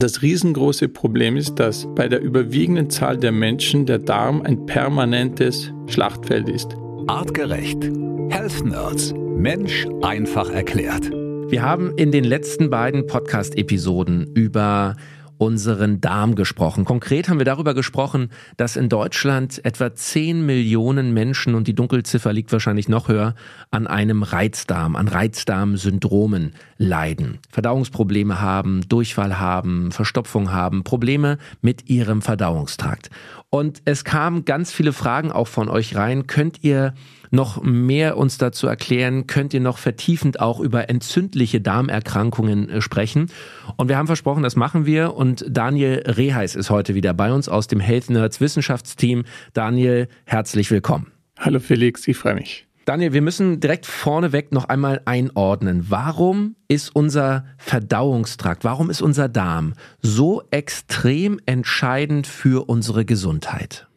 Das riesengroße Problem ist, dass bei der überwiegenden Zahl der Menschen der Darm ein permanentes Schlachtfeld ist. Artgerecht. Health Nerds. Mensch einfach erklärt. Wir haben in den letzten beiden Podcast-Episoden über unseren Darm gesprochen. Konkret haben wir darüber gesprochen, dass in Deutschland etwa 10 Millionen Menschen, und die Dunkelziffer liegt wahrscheinlich noch höher, an einem Reizdarm, an Reizdarmsyndromen leiden. Verdauungsprobleme haben, Durchfall haben, Verstopfung haben, Probleme mit ihrem Verdauungstrakt. Und es kamen ganz viele Fragen auch von euch rein. Könnt ihr noch mehr uns dazu erklären? Könnt ihr noch vertiefend auch über entzündliche Darmerkrankungen äh, sprechen? Und wir haben versprochen, das machen wir. Und Daniel Reheis ist heute wieder bei uns aus dem Health Nerds Wissenschaftsteam. Daniel, herzlich willkommen. Hallo Felix, ich freue mich. Daniel, wir müssen direkt vorneweg noch einmal einordnen. Warum ist unser Verdauungstrakt, warum ist unser Darm so extrem entscheidend für unsere Gesundheit?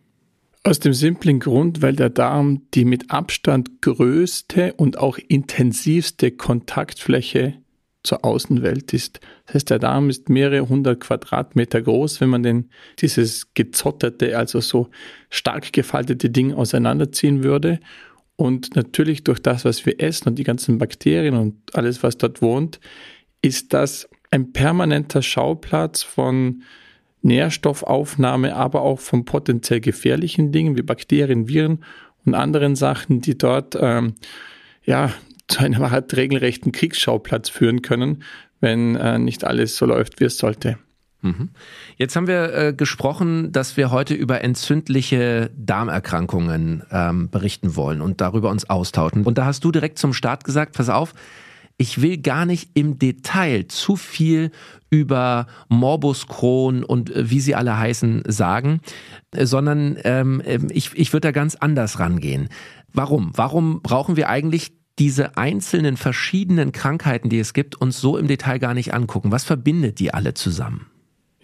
Aus dem simplen Grund, weil der Darm die mit Abstand größte und auch intensivste Kontaktfläche zur Außenwelt ist. Das heißt, der Darm ist mehrere hundert Quadratmeter groß, wenn man denn dieses gezotterte, also so stark gefaltete Ding auseinanderziehen würde. Und natürlich durch das, was wir essen und die ganzen Bakterien und alles, was dort wohnt, ist das ein permanenter Schauplatz von Nährstoffaufnahme, aber auch von potenziell gefährlichen Dingen wie Bakterien, Viren und anderen Sachen, die dort ähm, ja zu einem regelrechten Kriegsschauplatz führen können, wenn äh, nicht alles so läuft, wie es sollte. Mhm. Jetzt haben wir äh, gesprochen, dass wir heute über entzündliche Darmerkrankungen ähm, berichten wollen und darüber uns austauschen. Und da hast du direkt zum Start gesagt, pass auf, ich will gar nicht im Detail zu viel über Morbus Crohn und äh, wie sie alle heißen sagen, äh, sondern ähm, ähm, ich, ich würde da ganz anders rangehen. Warum? Warum brauchen wir eigentlich diese einzelnen verschiedenen Krankheiten, die es gibt, uns so im Detail gar nicht angucken? Was verbindet die alle zusammen?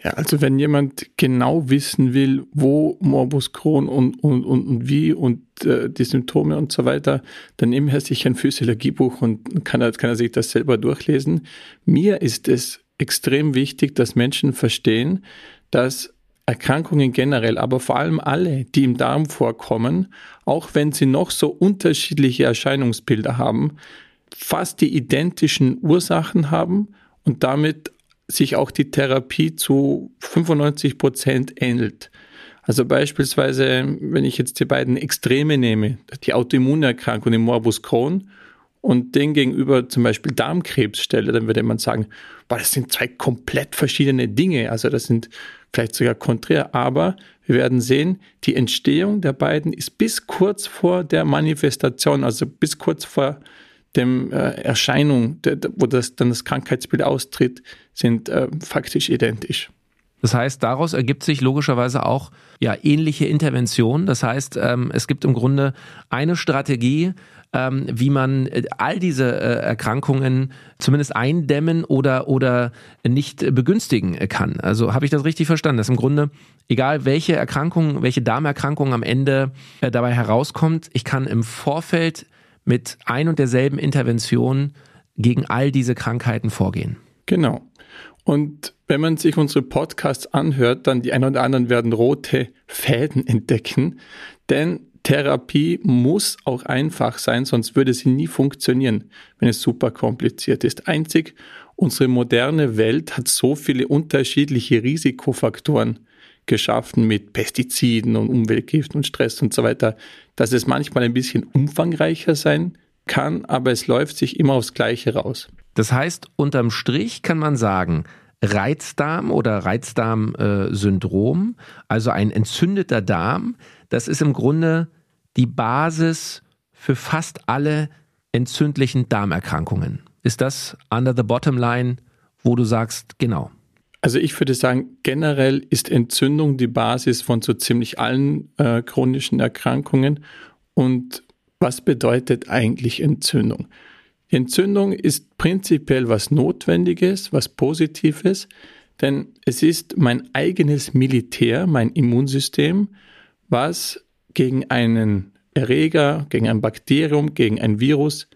Ja, also wenn jemand genau wissen will, wo Morbus Crohn und, und, und, und wie und äh, die Symptome und so weiter, dann nimmt er sich ein Physiologiebuch und kann er, kann er sich das selber durchlesen. Mir ist es extrem wichtig, dass Menschen verstehen, dass Erkrankungen generell, aber vor allem alle, die im Darm vorkommen, auch wenn sie noch so unterschiedliche Erscheinungsbilder haben, fast die identischen Ursachen haben und damit sich auch die Therapie zu 95 Prozent ähnelt. Also beispielsweise, wenn ich jetzt die beiden Extreme nehme, die Autoimmunerkrankung, den Morbus Crohn und den gegenüber zum Beispiel Darmkrebs stelle, dann würde man sagen, boah, das sind zwei komplett verschiedene Dinge. Also das sind vielleicht sogar konträr, aber wir werden sehen, die Entstehung der beiden ist bis kurz vor der Manifestation, also bis kurz vor dem äh, Erscheinung, der, wo das dann das Krankheitsbild austritt, sind äh, faktisch identisch. Das heißt, daraus ergibt sich logischerweise auch ja ähnliche Intervention. Das heißt, ähm, es gibt im Grunde eine Strategie, ähm, wie man äh, all diese äh, Erkrankungen zumindest eindämmen oder oder nicht begünstigen kann. Also habe ich das richtig verstanden? Dass im Grunde egal welche Erkrankung, welche Darmerkrankung am Ende äh, dabei herauskommt, ich kann im Vorfeld mit ein und derselben Intervention gegen all diese Krankheiten vorgehen. Genau. Und wenn man sich unsere Podcasts anhört, dann die einen oder anderen werden rote Fäden entdecken. Denn Therapie muss auch einfach sein, sonst würde sie nie funktionieren, wenn es super kompliziert ist. Einzig unsere moderne Welt hat so viele unterschiedliche Risikofaktoren geschaffen mit Pestiziden und Umweltgiften und Stress und so weiter, dass es manchmal ein bisschen umfangreicher sein kann, aber es läuft sich immer aufs Gleiche raus. Das heißt, unterm Strich kann man sagen, Reizdarm oder Reizdarmsyndrom, also ein entzündeter Darm, das ist im Grunde die Basis für fast alle entzündlichen Darmerkrankungen. Ist das under the bottom line, wo du sagst, genau? Also ich würde sagen, generell ist Entzündung die Basis von so ziemlich allen äh, chronischen Erkrankungen. Und was bedeutet eigentlich Entzündung? Die Entzündung ist prinzipiell was Notwendiges, was Positives, denn es ist mein eigenes Militär, mein Immunsystem, was gegen einen Erreger, gegen ein Bakterium, gegen ein Virus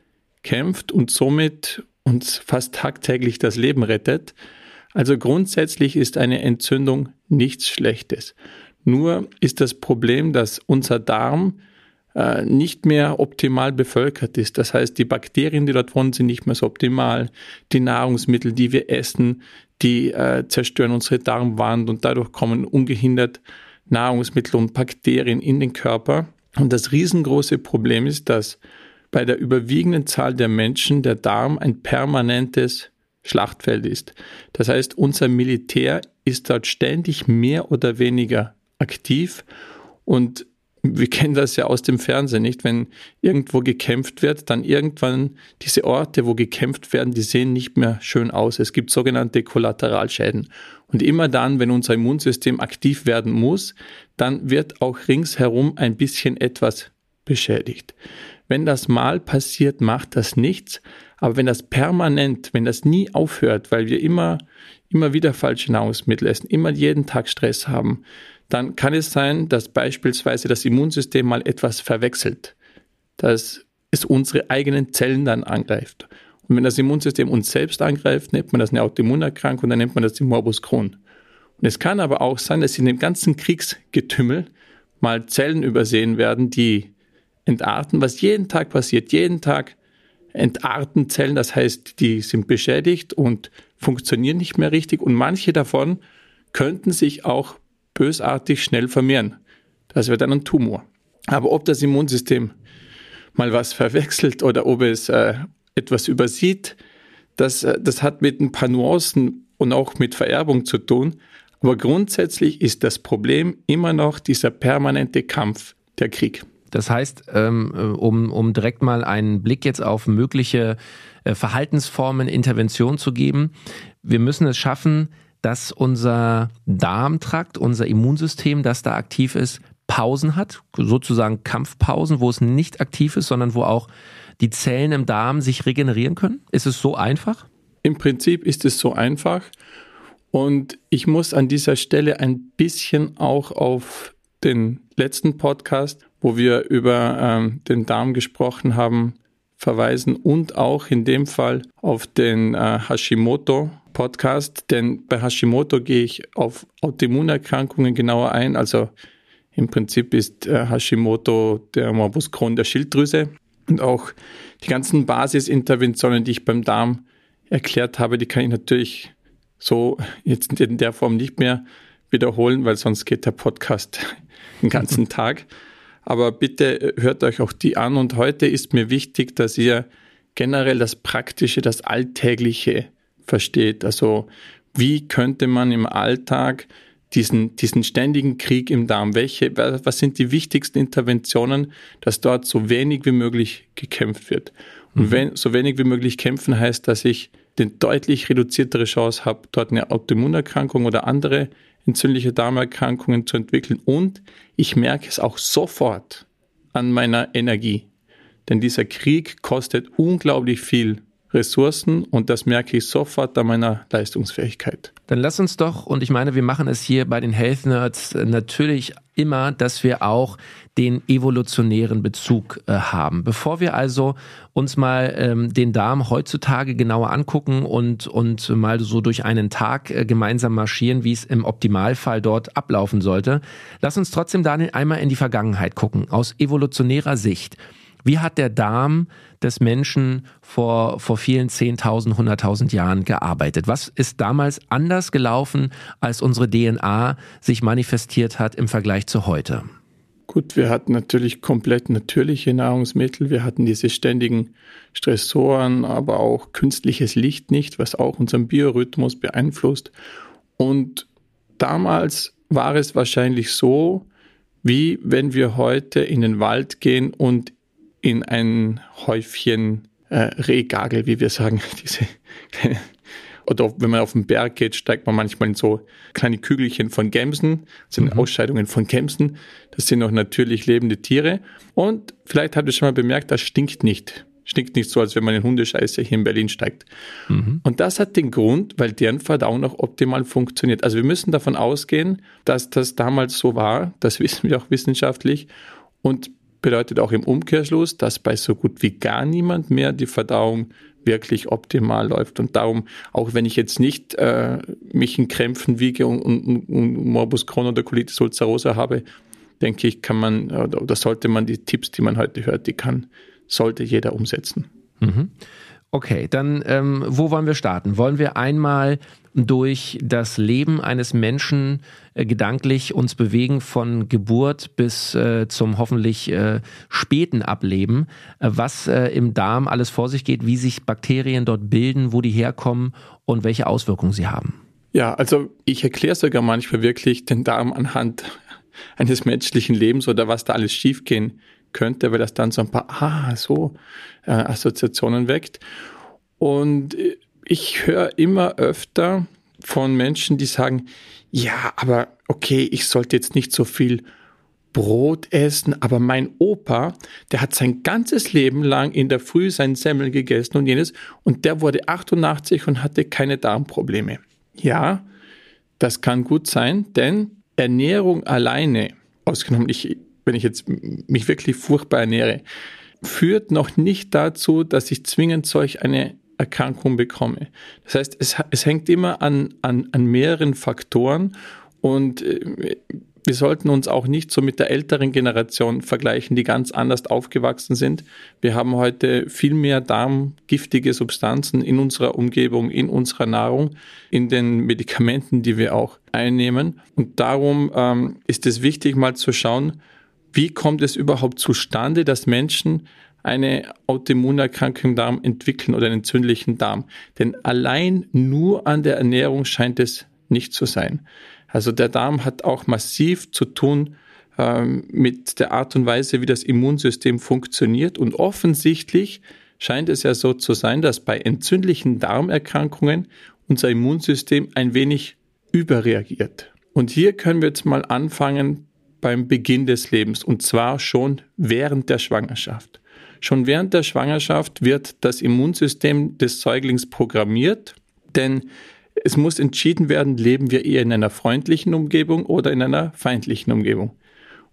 kämpft und somit uns fast tagtäglich das Leben rettet. Also grundsätzlich ist eine Entzündung nichts Schlechtes. Nur ist das Problem, dass unser Darm äh, nicht mehr optimal bevölkert ist. Das heißt, die Bakterien, die dort wohnen, sind nicht mehr so optimal. Die Nahrungsmittel, die wir essen, die äh, zerstören unsere Darmwand und dadurch kommen ungehindert Nahrungsmittel und Bakterien in den Körper. Und das riesengroße Problem ist, dass bei der überwiegenden Zahl der Menschen der Darm ein permanentes Schlachtfeld ist. Das heißt, unser Militär ist dort ständig mehr oder weniger aktiv und wir kennen das ja aus dem Fernsehen, nicht? Wenn irgendwo gekämpft wird, dann irgendwann diese Orte, wo gekämpft werden, die sehen nicht mehr schön aus. Es gibt sogenannte Kollateralschäden. Und immer dann, wenn unser Immunsystem aktiv werden muss, dann wird auch ringsherum ein bisschen etwas beschädigt. Wenn das mal passiert, macht das nichts. Aber wenn das permanent, wenn das nie aufhört, weil wir immer, immer wieder falsche Nahrungsmittel essen, immer jeden Tag Stress haben, dann kann es sein, dass beispielsweise das Immunsystem mal etwas verwechselt, dass es unsere eigenen Zellen dann angreift. Und wenn das Immunsystem uns selbst angreift, nennt man das eine Autoimmunerkrankung, dann nennt man das die Morbus Crohn. Und es kann aber auch sein, dass in dem ganzen Kriegsgetümmel mal Zellen übersehen werden, die entarten, was jeden Tag passiert. Jeden Tag entarten Zellen, das heißt, die sind beschädigt und funktionieren nicht mehr richtig und manche davon könnten sich auch bösartig schnell vermehren. Das wird dann ein Tumor. Aber ob das Immunsystem mal was verwechselt oder ob es äh, etwas übersieht, das, äh, das hat mit ein paar Nuancen und auch mit Vererbung zu tun. Aber grundsätzlich ist das Problem immer noch dieser permanente Kampf, der Krieg. Das heißt, ähm, äh, um, um direkt mal einen Blick jetzt auf mögliche äh, Verhaltensformen, Intervention zu geben, wir müssen es schaffen, dass unser Darmtrakt, unser Immunsystem, das da aktiv ist, Pausen hat, sozusagen Kampfpausen, wo es nicht aktiv ist, sondern wo auch die Zellen im Darm sich regenerieren können? Ist es so einfach? Im Prinzip ist es so einfach. Und ich muss an dieser Stelle ein bisschen auch auf den letzten Podcast, wo wir über ähm, den Darm gesprochen haben, verweisen und auch in dem Fall auf den äh, Hashimoto Podcast, denn bei Hashimoto gehe ich auf Autoimmunerkrankungen genauer ein. Also im Prinzip ist äh, Hashimoto der Morbus Crohn der Schilddrüse und auch die ganzen Basisinterventionen, die ich beim Darm erklärt habe, die kann ich natürlich so jetzt in der Form nicht mehr wiederholen, weil sonst geht der Podcast den ganzen Tag. Aber bitte hört euch auch die an. Und heute ist mir wichtig, dass ihr generell das Praktische, das Alltägliche versteht. Also wie könnte man im Alltag diesen, diesen ständigen Krieg im Darm, welche, was sind die wichtigsten Interventionen, dass dort so wenig wie möglich gekämpft wird. Und mhm. wenn so wenig wie möglich kämpfen heißt, dass ich den deutlich reduziertere Chance habe, dort eine Autoimmunerkrankung oder andere entzündliche Darmerkrankungen zu entwickeln. Und ich merke es auch sofort an meiner Energie. Denn dieser Krieg kostet unglaublich viel Ressourcen und das merke ich sofort an meiner Leistungsfähigkeit. Dann lass uns doch, und ich meine, wir machen es hier bei den Health Nerds natürlich immer, dass wir auch den evolutionären Bezug äh, haben. Bevor wir also uns mal ähm, den Darm heutzutage genauer angucken und, und mal so durch einen Tag äh, gemeinsam marschieren, wie es im Optimalfall dort ablaufen sollte, lass uns trotzdem, Daniel, einmal in die Vergangenheit gucken, aus evolutionärer Sicht. Wie hat der Darm des Menschen vor, vor vielen 10.000, 100.000 Jahren gearbeitet? Was ist damals anders gelaufen, als unsere DNA sich manifestiert hat im Vergleich zu heute? Gut, wir hatten natürlich komplett natürliche Nahrungsmittel. Wir hatten diese ständigen Stressoren, aber auch künstliches Licht nicht, was auch unseren Biorhythmus beeinflusst. Und damals war es wahrscheinlich so, wie wenn wir heute in den Wald gehen und in ein Häufchen äh, Rehgagel, wie wir sagen, diese oder wenn man auf den Berg geht, steigt man manchmal in so kleine Kügelchen von Gämsen, das sind mhm. Ausscheidungen von Gämsen. Das sind noch natürlich lebende Tiere. Und vielleicht habt ihr schon mal bemerkt, das stinkt nicht. Stinkt nicht so, als wenn man in Hundescheiße hier in Berlin steigt. Mhm. Und das hat den Grund, weil deren Verdauung noch optimal funktioniert. Also wir müssen davon ausgehen, dass das damals so war. Das wissen wir auch wissenschaftlich. Und bedeutet auch im Umkehrschluss, dass bei so gut wie gar niemand mehr die Verdauung wirklich optimal läuft. Und darum, auch wenn ich jetzt nicht äh, mich in Krämpfen wiege und, und, und Morbus Crohn oder Colitis ulcerosa habe, denke ich, kann man oder, sollte man die Tipps, die man heute hört, die kann, sollte jeder umsetzen. Mhm. Okay, dann ähm, wo wollen wir starten? Wollen wir einmal durch das Leben eines Menschen äh, gedanklich uns bewegen von Geburt bis äh, zum hoffentlich äh, späten Ableben, äh, was äh, im Darm alles vor sich geht, wie sich Bakterien dort bilden, wo die herkommen und welche Auswirkungen sie haben? Ja, also ich erkläre sogar manchmal wirklich den Darm anhand eines menschlichen Lebens oder was da alles schiefgehen könnte, weil das dann so ein paar, ah, so äh, Assoziationen weckt. Und ich höre immer öfter von Menschen, die sagen, ja, aber okay, ich sollte jetzt nicht so viel Brot essen, aber mein Opa, der hat sein ganzes Leben lang in der Früh sein Semmel gegessen und jenes und der wurde 88 und hatte keine Darmprobleme. Ja, das kann gut sein, denn Ernährung alleine, ausgenommen ich wenn ich jetzt mich wirklich furchtbar ernähre, führt noch nicht dazu, dass ich zwingend solch eine Erkrankung bekomme. Das heißt, es, es hängt immer an, an, an mehreren Faktoren und äh, wir sollten uns auch nicht so mit der älteren Generation vergleichen, die ganz anders aufgewachsen sind. Wir haben heute viel mehr darmgiftige Substanzen in unserer Umgebung, in unserer Nahrung, in den Medikamenten, die wir auch einnehmen. Und darum ähm, ist es wichtig, mal zu schauen, wie kommt es überhaupt zustande, dass Menschen eine Autoimmunerkrankung im Darm entwickeln oder einen entzündlichen Darm? Denn allein nur an der Ernährung scheint es nicht zu sein. Also der Darm hat auch massiv zu tun ähm, mit der Art und Weise, wie das Immunsystem funktioniert. Und offensichtlich scheint es ja so zu sein, dass bei entzündlichen Darmerkrankungen unser Immunsystem ein wenig überreagiert. Und hier können wir jetzt mal anfangen beim Beginn des Lebens und zwar schon während der Schwangerschaft. Schon während der Schwangerschaft wird das Immunsystem des Säuglings programmiert, denn es muss entschieden werden, leben wir eher in einer freundlichen Umgebung oder in einer feindlichen Umgebung.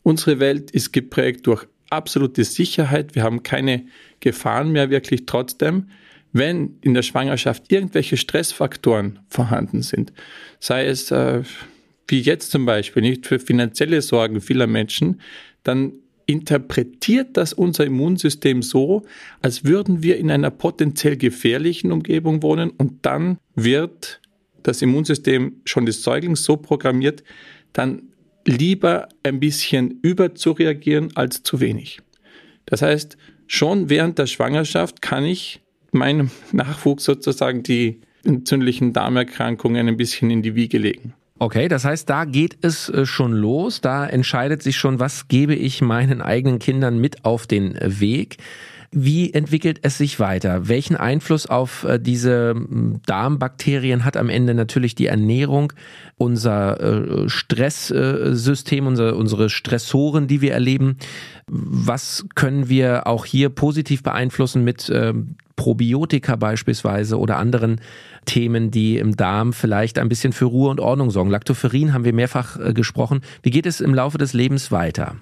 Unsere Welt ist geprägt durch absolute Sicherheit, wir haben keine Gefahren mehr wirklich trotzdem. Wenn in der Schwangerschaft irgendwelche Stressfaktoren vorhanden sind, sei es äh, wie jetzt zum Beispiel, nicht für finanzielle Sorgen vieler Menschen, dann interpretiert das unser Immunsystem so, als würden wir in einer potenziell gefährlichen Umgebung wohnen und dann wird das Immunsystem schon des Säuglings so programmiert, dann lieber ein bisschen überzureagieren als zu wenig. Das heißt, schon während der Schwangerschaft kann ich meinem Nachwuchs sozusagen die entzündlichen Darmerkrankungen ein bisschen in die Wiege legen. Okay, das heißt, da geht es äh, schon los, da entscheidet sich schon, was gebe ich meinen eigenen Kindern mit auf den Weg. Wie entwickelt es sich weiter? Welchen Einfluss auf äh, diese Darmbakterien hat am Ende natürlich die Ernährung, unser Stresssystem, unsere Stressoren, die wir erleben? Was können wir auch hier positiv beeinflussen mit Probiotika beispielsweise oder anderen Themen, die im Darm vielleicht ein bisschen für Ruhe und Ordnung sorgen. Lactoferrin haben wir mehrfach äh, gesprochen. Wie geht es im Laufe des Lebens weiter?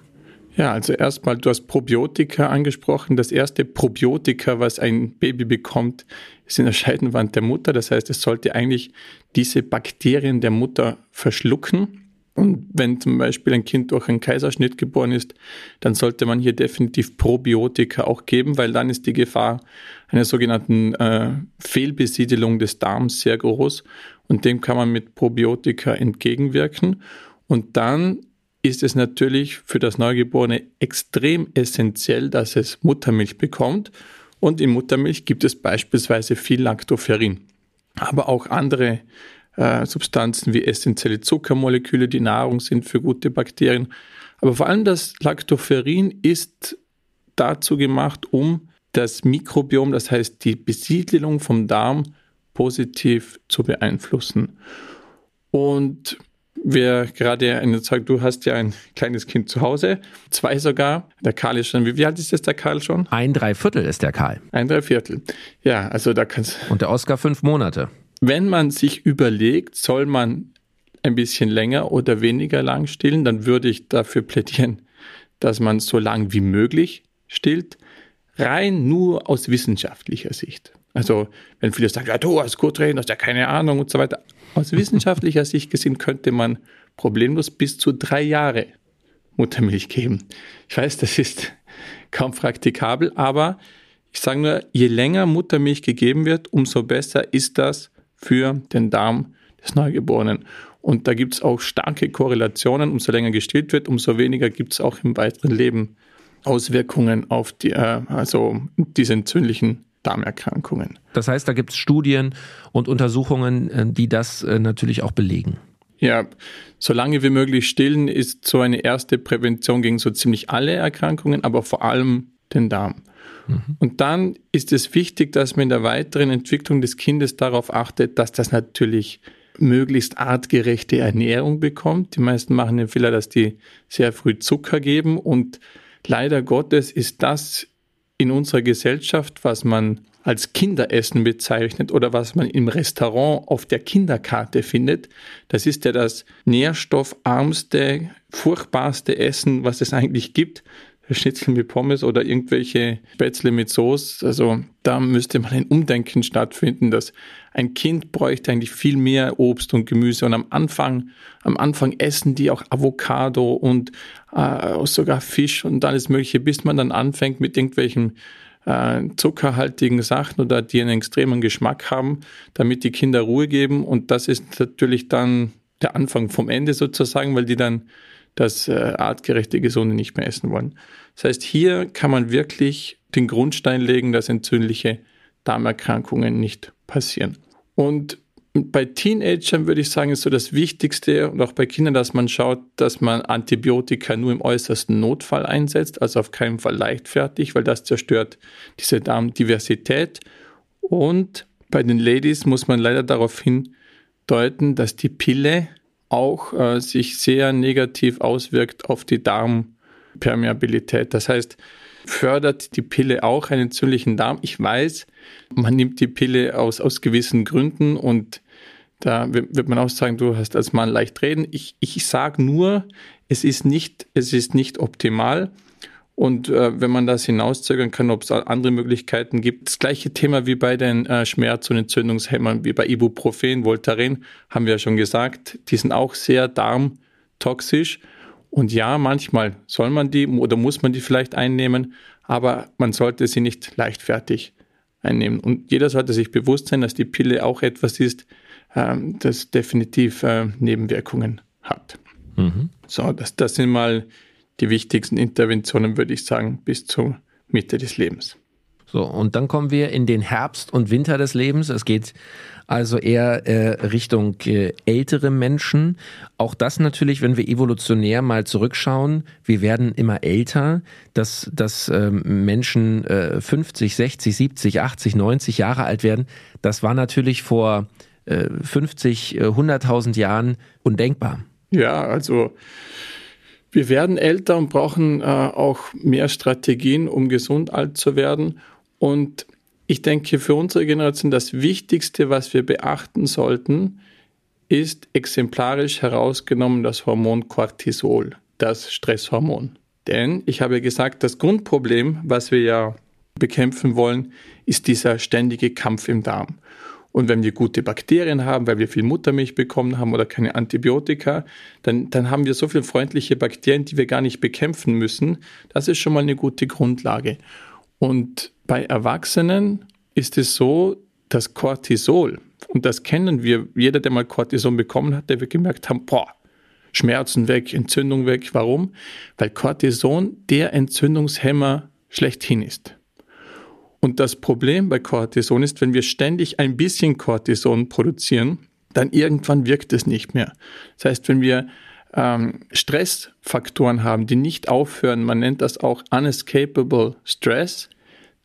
Ja, also erstmal, du hast Probiotika angesprochen. Das erste Probiotika, was ein Baby bekommt, ist in der Scheidenwand der Mutter. Das heißt, es sollte eigentlich diese Bakterien der Mutter verschlucken. Und wenn zum Beispiel ein Kind durch einen Kaiserschnitt geboren ist, dann sollte man hier definitiv Probiotika auch geben, weil dann ist die Gefahr einer sogenannten äh, Fehlbesiedelung des Darms sehr groß und dem kann man mit Probiotika entgegenwirken. Und dann ist es natürlich für das Neugeborene extrem essentiell, dass es Muttermilch bekommt. Und in Muttermilch gibt es beispielsweise viel Lactoferrin, aber auch andere äh, Substanzen wie essentielle Zuckermoleküle, die Nahrung sind für gute Bakterien. Aber vor allem das Lactoferrin ist dazu gemacht, um das Mikrobiom, das heißt die Besiedelung vom Darm, positiv zu beeinflussen. Und wer gerade eine sagt, du hast ja ein kleines Kind zu Hause, zwei sogar. Der Karl ist schon, wie, wie alt ist jetzt der Karl schon? Ein Dreiviertel ist der Karl. Ein Dreiviertel. Ja, also da kannst Und der Oscar fünf Monate wenn man sich überlegt, soll man ein bisschen länger oder weniger lang stillen, dann würde ich dafür plädieren, dass man so lang wie möglich stillt, rein nur aus wissenschaftlicher Sicht. Also wenn viele sagen, ja, du hast gut reden, du hast ja keine Ahnung und so weiter. Aus wissenschaftlicher Sicht gesehen könnte man problemlos bis zu drei Jahre Muttermilch geben. Ich weiß, das ist kaum praktikabel, aber ich sage nur, je länger Muttermilch gegeben wird, umso besser ist das für den Darm des Neugeborenen. Und da gibt es auch starke Korrelationen. Umso länger gestillt wird, umso weniger gibt es auch im weiteren Leben Auswirkungen auf die, äh, also diese entzündlichen Darmerkrankungen. Das heißt, da gibt es Studien und Untersuchungen, äh, die das äh, natürlich auch belegen. Ja, solange wie möglich stillen ist so eine erste Prävention gegen so ziemlich alle Erkrankungen, aber vor allem den Darm. Mhm. Und dann ist es wichtig, dass man in der weiteren Entwicklung des Kindes darauf achtet, dass das natürlich möglichst artgerechte Ernährung bekommt. Die meisten machen den Fehler, dass die sehr früh Zucker geben und leider Gottes ist das in unserer Gesellschaft, was man als Kinderessen bezeichnet oder was man im Restaurant auf der Kinderkarte findet, das ist ja das nährstoffarmste, furchtbarste Essen, was es eigentlich gibt. Schnitzel mit Pommes oder irgendwelche Spätzle mit Soße. Also da müsste mal ein Umdenken stattfinden, dass ein Kind bräuchte eigentlich viel mehr Obst und Gemüse und am Anfang, am Anfang essen die auch Avocado und äh, sogar Fisch und alles mögliche, bis man dann anfängt mit irgendwelchen äh, zuckerhaltigen Sachen oder die einen extremen Geschmack haben, damit die Kinder Ruhe geben und das ist natürlich dann der Anfang vom Ende sozusagen, weil die dann das äh, artgerechte Gesunde nicht mehr essen wollen. Das heißt, hier kann man wirklich den Grundstein legen, dass entzündliche Darmerkrankungen nicht passieren. Und bei Teenagern würde ich sagen, ist so das Wichtigste und auch bei Kindern, dass man schaut, dass man Antibiotika nur im äußersten Notfall einsetzt, also auf keinen Fall leichtfertig, weil das zerstört diese Darmdiversität. Und bei den Ladies muss man leider darauf hindeuten, dass die Pille auch äh, sich sehr negativ auswirkt auf die Darmpermeabilität. Das heißt, fördert die Pille auch einen entzündlichen Darm. Ich weiß, man nimmt die Pille aus, aus gewissen Gründen und da wird man auch sagen, du hast als Mann leicht reden. Ich, ich sage nur, es ist nicht, es ist nicht optimal. Und äh, wenn man das hinauszögern kann, ob es andere Möglichkeiten gibt. Das gleiche Thema wie bei den äh, Schmerz- und Entzündungshemmern, wie bei Ibuprofen, Voltaren, haben wir ja schon gesagt. Die sind auch sehr darmtoxisch. Und ja, manchmal soll man die oder muss man die vielleicht einnehmen, aber man sollte sie nicht leichtfertig einnehmen. Und jeder sollte sich bewusst sein, dass die Pille auch etwas ist, äh, das definitiv äh, Nebenwirkungen hat. Mhm. So, das, das sind mal die wichtigsten Interventionen, würde ich sagen, bis zur Mitte des Lebens. So, und dann kommen wir in den Herbst und Winter des Lebens. Es geht also eher äh, Richtung äh, ältere Menschen. Auch das natürlich, wenn wir evolutionär mal zurückschauen, wir werden immer älter, dass, dass äh, Menschen äh, 50, 60, 70, 80, 90 Jahre alt werden. Das war natürlich vor äh, 50, 100.000 äh, Jahren undenkbar. Ja, also wir werden älter und brauchen äh, auch mehr Strategien, um gesund alt zu werden. Und ich denke, für unsere Generation das Wichtigste, was wir beachten sollten, ist exemplarisch herausgenommen das Hormon Cortisol, das Stresshormon. Denn ich habe gesagt, das Grundproblem, was wir ja bekämpfen wollen, ist dieser ständige Kampf im Darm. Und wenn wir gute Bakterien haben, weil wir viel Muttermilch bekommen haben oder keine Antibiotika, dann, dann haben wir so viele freundliche Bakterien, die wir gar nicht bekämpfen müssen. Das ist schon mal eine gute Grundlage. Und bei Erwachsenen ist es so, dass Cortisol, und das kennen wir, jeder, der mal Cortison bekommen hat, der wird gemerkt haben, boah, Schmerzen weg, Entzündung weg. Warum? Weil Cortison der Entzündungshemmer schlechthin ist. Und das Problem bei Cortison ist, wenn wir ständig ein bisschen Cortison produzieren, dann irgendwann wirkt es nicht mehr. Das heißt, wenn wir ähm, Stressfaktoren haben, die nicht aufhören, man nennt das auch unescapable stress,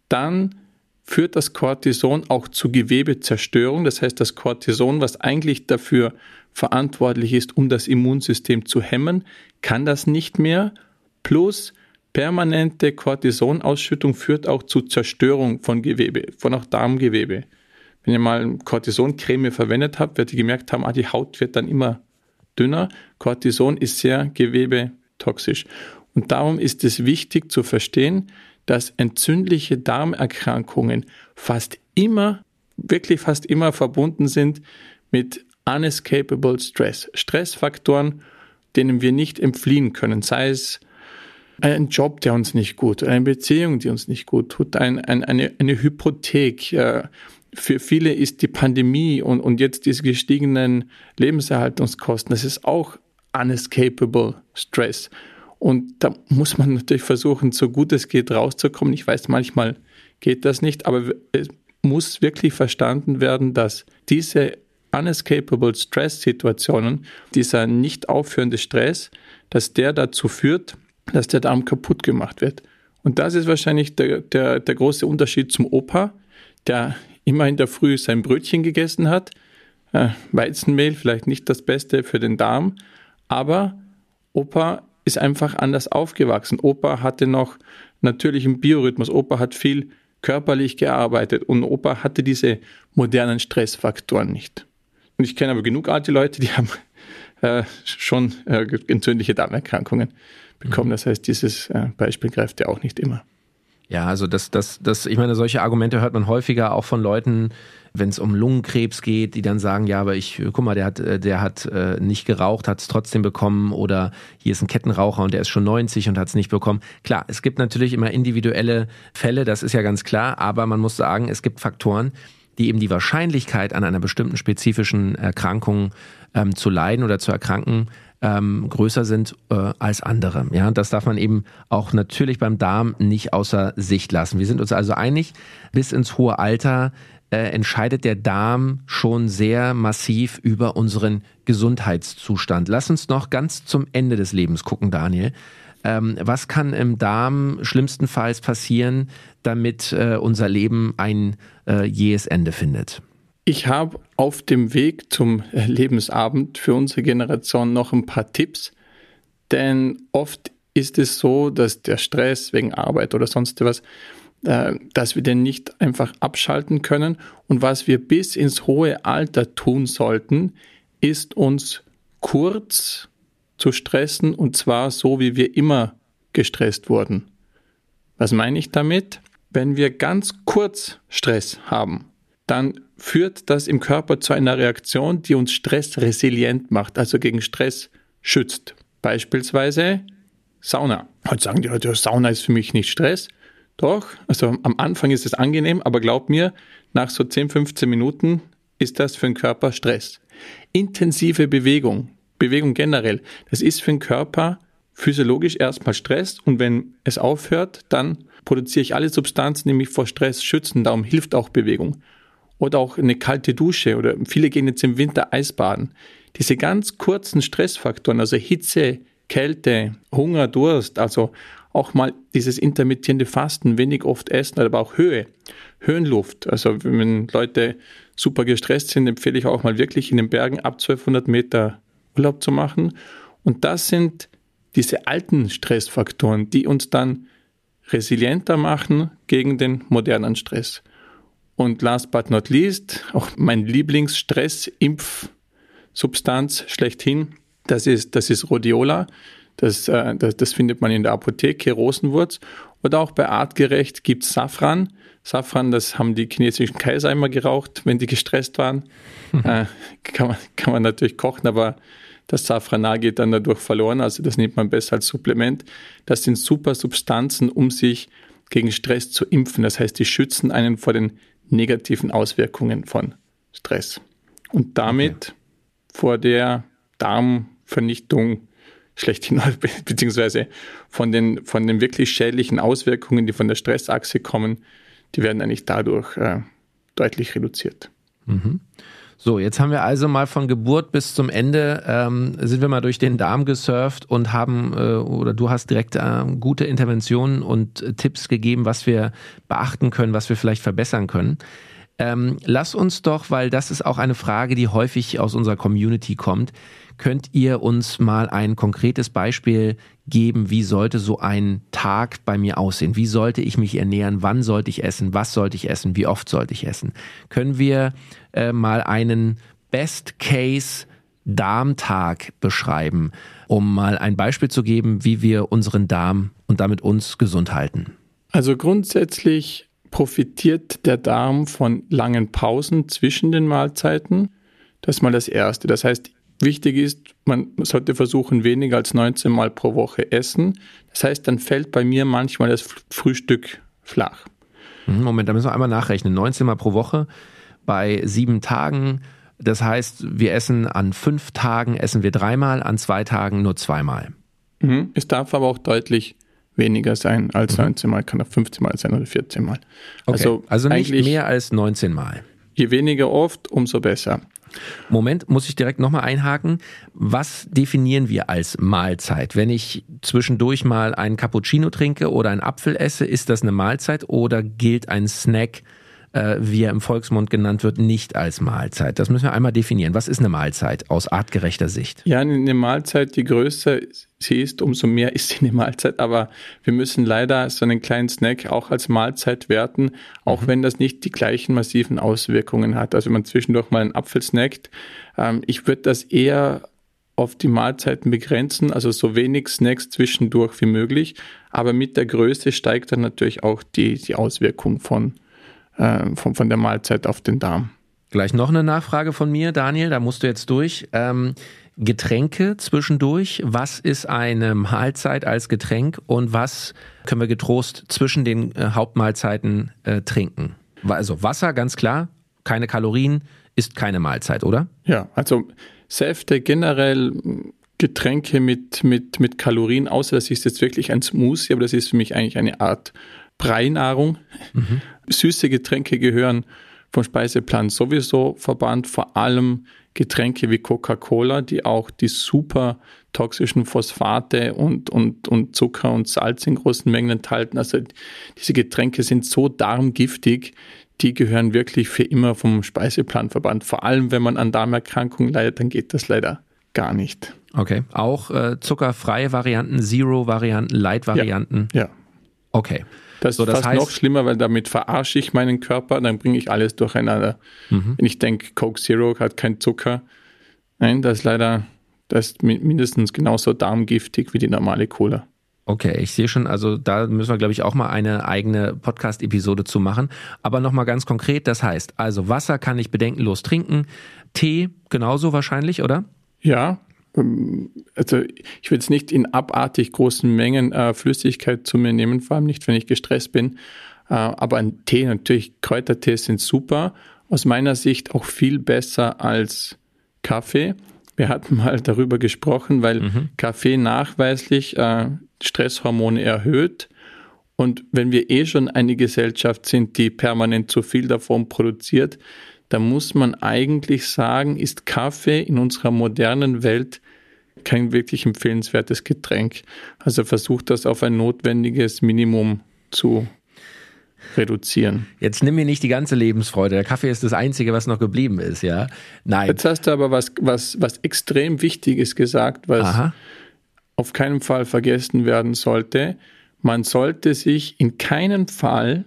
dann führt das Cortison auch zu Gewebezerstörung. Das heißt, das Cortison, was eigentlich dafür verantwortlich ist, um das Immunsystem zu hemmen, kann das nicht mehr. Plus Permanente Cortisonausschüttung führt auch zu Zerstörung von Gewebe, von auch Darmgewebe. Wenn ihr mal Cortisoncreme verwendet habt, werdet ihr gemerkt haben, ah, die Haut wird dann immer dünner. Cortison ist sehr gewebetoxisch. Und darum ist es wichtig zu verstehen, dass entzündliche Darmerkrankungen fast immer, wirklich fast immer verbunden sind mit unescapable Stress. Stressfaktoren, denen wir nicht entfliehen können, sei es ein Job, der uns nicht gut, eine Beziehung, die uns nicht gut tut, ein, ein, eine, eine Hypothek. Äh, für viele ist die Pandemie und, und jetzt diese gestiegenen Lebenserhaltungskosten, das ist auch unescapable Stress. Und da muss man natürlich versuchen, so gut es geht, rauszukommen. Ich weiß, manchmal geht das nicht, aber es muss wirklich verstanden werden, dass diese unescapable Stress-Situationen, dieser nicht aufhörende Stress, dass der dazu führt, dass der Darm kaputt gemacht wird. Und das ist wahrscheinlich der, der, der große Unterschied zum Opa, der immer in der Früh sein Brötchen gegessen hat. Äh, Weizenmehl, vielleicht nicht das Beste für den Darm, aber Opa ist einfach anders aufgewachsen. Opa hatte noch natürlichen Biorhythmus. Opa hat viel körperlich gearbeitet und Opa hatte diese modernen Stressfaktoren nicht. Und ich kenne aber genug alte Leute, die haben äh, schon äh, entzündliche Darmerkrankungen bekommen. Mhm. Das heißt, dieses äh, Beispiel greift ja auch nicht immer. Ja, also das, das, das, ich meine, solche Argumente hört man häufiger auch von Leuten, wenn es um Lungenkrebs geht, die dann sagen, ja, aber ich, guck mal, der hat, äh, der hat äh, nicht geraucht, hat es trotzdem bekommen oder hier ist ein Kettenraucher und der ist schon 90 und hat es nicht bekommen. Klar, es gibt natürlich immer individuelle Fälle, das ist ja ganz klar, aber man muss sagen, es gibt Faktoren, die eben die Wahrscheinlichkeit an einer bestimmten spezifischen Erkrankung ähm, zu leiden oder zu erkranken ähm, größer sind äh, als andere. Ja, das darf man eben auch natürlich beim Darm nicht außer Sicht lassen. Wir sind uns also einig, bis ins hohe Alter äh, entscheidet der Darm schon sehr massiv über unseren Gesundheitszustand. Lass uns noch ganz zum Ende des Lebens gucken, Daniel. Ähm, was kann im Darm schlimmstenfalls passieren, damit äh, unser Leben ein äh, jähes Ende findet? Ich habe auf dem Weg zum Lebensabend für unsere Generation noch ein paar Tipps, denn oft ist es so, dass der Stress wegen Arbeit oder sonst was, äh, dass wir den nicht einfach abschalten können. Und was wir bis ins hohe Alter tun sollten, ist uns kurz zu stressen und zwar so, wie wir immer gestresst wurden. Was meine ich damit? Wenn wir ganz kurz Stress haben, dann führt das im Körper zu einer Reaktion, die uns stressresilient macht, also gegen Stress schützt. Beispielsweise Sauna. Heute sagen die Leute, Sauna ist für mich nicht Stress. Doch, also am Anfang ist es angenehm, aber glaub mir, nach so 10, 15 Minuten ist das für den Körper Stress. Intensive Bewegung, Bewegung generell, das ist für den Körper physiologisch erstmal Stress und wenn es aufhört, dann produziere ich alle Substanzen, die mich vor Stress schützen. Darum hilft auch Bewegung oder auch eine kalte Dusche oder viele gehen jetzt im Winter Eisbaden. Diese ganz kurzen Stressfaktoren, also Hitze, Kälte, Hunger, Durst, also auch mal dieses intermittierende Fasten, wenig oft essen, aber auch Höhe, Höhenluft. Also wenn Leute super gestresst sind, empfehle ich auch mal wirklich in den Bergen ab 1200 Meter Urlaub zu machen. Und das sind diese alten Stressfaktoren, die uns dann resilienter machen gegen den modernen Stress. Und last but not least, auch mein Lieblingsstress-Impfsubstanz schlechthin, das ist, das ist Rhodiola. Das, äh, das, das findet man in der Apotheke, Rosenwurz. Oder auch bei Artgerecht gibt es Safran. Safran, das haben die chinesischen Kaiser immer geraucht, wenn die gestresst waren. Mhm. Äh, kann, man, kann man natürlich kochen, aber das Safranar geht dann dadurch verloren. Also das nimmt man besser als Supplement. Das sind super Substanzen, um sich gegen Stress zu impfen. Das heißt, die schützen einen vor den negativen Auswirkungen von Stress. Und damit okay. vor der Darmvernichtung schlechthin, beziehungsweise von den, von den wirklich schädlichen Auswirkungen, die von der Stressachse kommen, die werden eigentlich dadurch äh, deutlich reduziert. Mhm. So, jetzt haben wir also mal von Geburt bis zum Ende ähm, sind wir mal durch den Darm gesurft und haben äh, oder du hast direkt äh, gute Interventionen und äh, Tipps gegeben, was wir beachten können, was wir vielleicht verbessern können. Ähm, lass uns doch, weil das ist auch eine Frage, die häufig aus unserer Community kommt, könnt ihr uns mal ein konkretes Beispiel geben, wie sollte so ein Tag bei mir aussehen? Wie sollte ich mich ernähren? Wann sollte ich essen? Was sollte ich essen? Wie oft sollte ich essen? Können wir äh, mal einen Best Case Darmtag beschreiben, um mal ein Beispiel zu geben, wie wir unseren Darm und damit uns gesund halten? Also grundsätzlich profitiert der Darm von langen Pausen zwischen den Mahlzeiten. Das ist mal das Erste. Das heißt, wichtig ist, man sollte versuchen, weniger als 19 Mal pro Woche essen. Das heißt, dann fällt bei mir manchmal das Frühstück flach. Mhm, Moment, da müssen wir einmal nachrechnen. 19 Mal pro Woche bei sieben Tagen. Das heißt, wir essen an fünf Tagen essen wir dreimal, an zwei Tagen nur zweimal. Mhm. Es darf aber auch deutlich weniger sein als mhm. 19 Mal, kann auch 15 Mal sein oder 14 Mal. Okay. Also, also nicht mehr als 19 Mal. Je weniger oft, umso besser. Moment, muss ich direkt nochmal einhaken. Was definieren wir als Mahlzeit? Wenn ich zwischendurch mal einen Cappuccino trinke oder einen Apfel esse, ist das eine Mahlzeit oder gilt ein Snack äh, wie er im Volksmund genannt wird, nicht als Mahlzeit. Das müssen wir einmal definieren. Was ist eine Mahlzeit aus artgerechter Sicht? Ja, eine Mahlzeit, je größer sie ist, umso mehr ist sie eine Mahlzeit. Aber wir müssen leider so einen kleinen Snack auch als Mahlzeit werten, auch mhm. wenn das nicht die gleichen massiven Auswirkungen hat. Also wenn man zwischendurch mal einen Apfel snackt, ähm, ich würde das eher auf die Mahlzeiten begrenzen, also so wenig Snacks zwischendurch wie möglich. Aber mit der Größe steigt dann natürlich auch die, die Auswirkung von äh, von, von der Mahlzeit auf den Darm. Gleich noch eine Nachfrage von mir, Daniel, da musst du jetzt durch. Ähm, Getränke zwischendurch, was ist eine Mahlzeit als Getränk und was können wir getrost zwischen den äh, Hauptmahlzeiten äh, trinken? Also Wasser, ganz klar, keine Kalorien, ist keine Mahlzeit, oder? Ja, also Säfte generell Getränke mit, mit, mit Kalorien, außer das ist jetzt wirklich ein Smoothie, aber das ist für mich eigentlich eine Art Breinahrung. Mhm. Süße Getränke gehören vom Speiseplan sowieso verbannt, vor allem Getränke wie Coca-Cola, die auch die super toxischen Phosphate und, und, und Zucker und Salz in großen Mengen enthalten. Also diese Getränke sind so darmgiftig, die gehören wirklich für immer vom Speiseplan verbannt. Vor allem, wenn man an Darmerkrankungen leidet, dann geht das leider gar nicht. Okay, auch äh, zuckerfreie Varianten, Zero-Varianten, Light-Varianten? Ja. ja. Okay. Das so, ist fast heißt, noch schlimmer, weil damit verarsche ich meinen Körper, dann bringe ich alles durcheinander. Mhm. Wenn ich denke, Coke Zero hat keinen Zucker, nein, das ist leider, das ist mindestens genauso darmgiftig wie die normale Cola. Okay, ich sehe schon, also da müssen wir, glaube ich, auch mal eine eigene Podcast-Episode zu machen. Aber nochmal ganz konkret, das heißt, also Wasser kann ich bedenkenlos trinken, Tee genauso wahrscheinlich, oder? Ja, also ich will jetzt nicht in abartig großen Mengen äh, Flüssigkeit zu mir nehmen, vor allem nicht, wenn ich gestresst bin. Äh, aber ein Tee, natürlich Kräutertees sind super. Aus meiner Sicht auch viel besser als Kaffee. Wir hatten mal darüber gesprochen, weil mhm. Kaffee nachweislich äh, Stresshormone erhöht. Und wenn wir eh schon eine Gesellschaft sind, die permanent zu viel davon produziert, da muss man eigentlich sagen, ist Kaffee in unserer modernen Welt kein wirklich empfehlenswertes Getränk. Also versucht das auf ein notwendiges Minimum zu reduzieren. Jetzt nimm mir nicht die ganze Lebensfreude. Der Kaffee ist das Einzige, was noch geblieben ist, ja? Nein. Jetzt hast du aber was, was, was extrem Wichtiges gesagt, was Aha. auf keinen Fall vergessen werden sollte. Man sollte sich in keinem Fall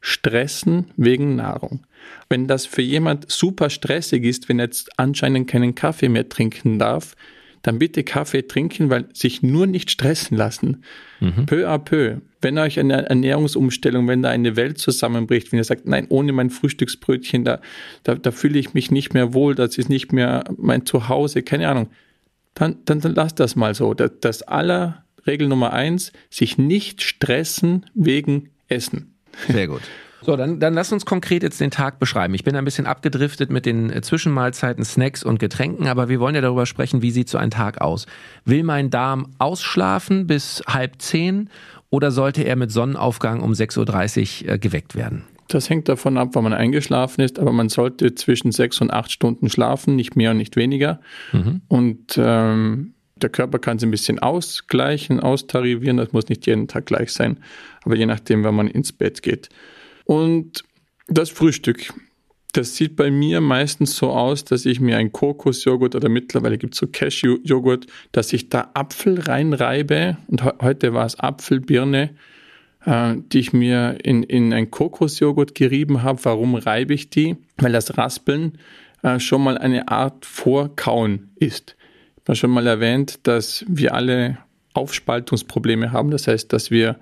stressen wegen Nahrung. Wenn das für jemand super stressig ist, wenn er jetzt anscheinend keinen Kaffee mehr trinken darf, dann bitte Kaffee trinken, weil sich nur nicht stressen lassen. Mhm. Peu à peu. Wenn euch eine Ernährungsumstellung, wenn da eine Welt zusammenbricht, wenn ihr sagt, nein, ohne mein Frühstücksbrötchen, da, da, da fühle ich mich nicht mehr wohl, das ist nicht mehr mein Zuhause, keine Ahnung, dann, dann, dann lasst das mal so. Das, das aller Regel Nummer eins, sich nicht stressen wegen Essen. Sehr gut. So, dann, dann lass uns konkret jetzt den Tag beschreiben. Ich bin ein bisschen abgedriftet mit den äh, Zwischenmahlzeiten, Snacks und Getränken, aber wir wollen ja darüber sprechen, wie sieht so ein Tag aus? Will mein Darm ausschlafen bis halb zehn oder sollte er mit Sonnenaufgang um 6.30 Uhr äh, geweckt werden? Das hängt davon ab, wann man eingeschlafen ist, aber man sollte zwischen sechs und acht Stunden schlafen, nicht mehr und nicht weniger. Mhm. Und ähm, der Körper kann es ein bisschen ausgleichen, austarivieren, das muss nicht jeden Tag gleich sein, aber je nachdem, wann man ins Bett geht. Und das Frühstück, das sieht bei mir meistens so aus, dass ich mir einen Kokosjoghurt oder mittlerweile gibt es so Cashew-Joghurt, dass ich da Apfel reinreibe und heute war es Apfelbirne, äh, die ich mir in, in ein Kokosjoghurt gerieben habe. Warum reibe ich die? Weil das Raspeln äh, schon mal eine Art Vorkauen ist. Habe schon mal erwähnt, dass wir alle Aufspaltungsprobleme haben. Das heißt, dass wir